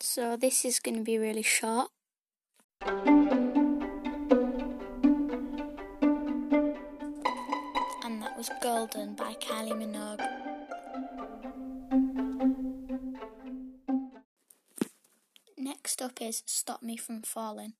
So this is going to be really short. And that was Golden by Kylie Minogue. Next up is Stop Me From Falling.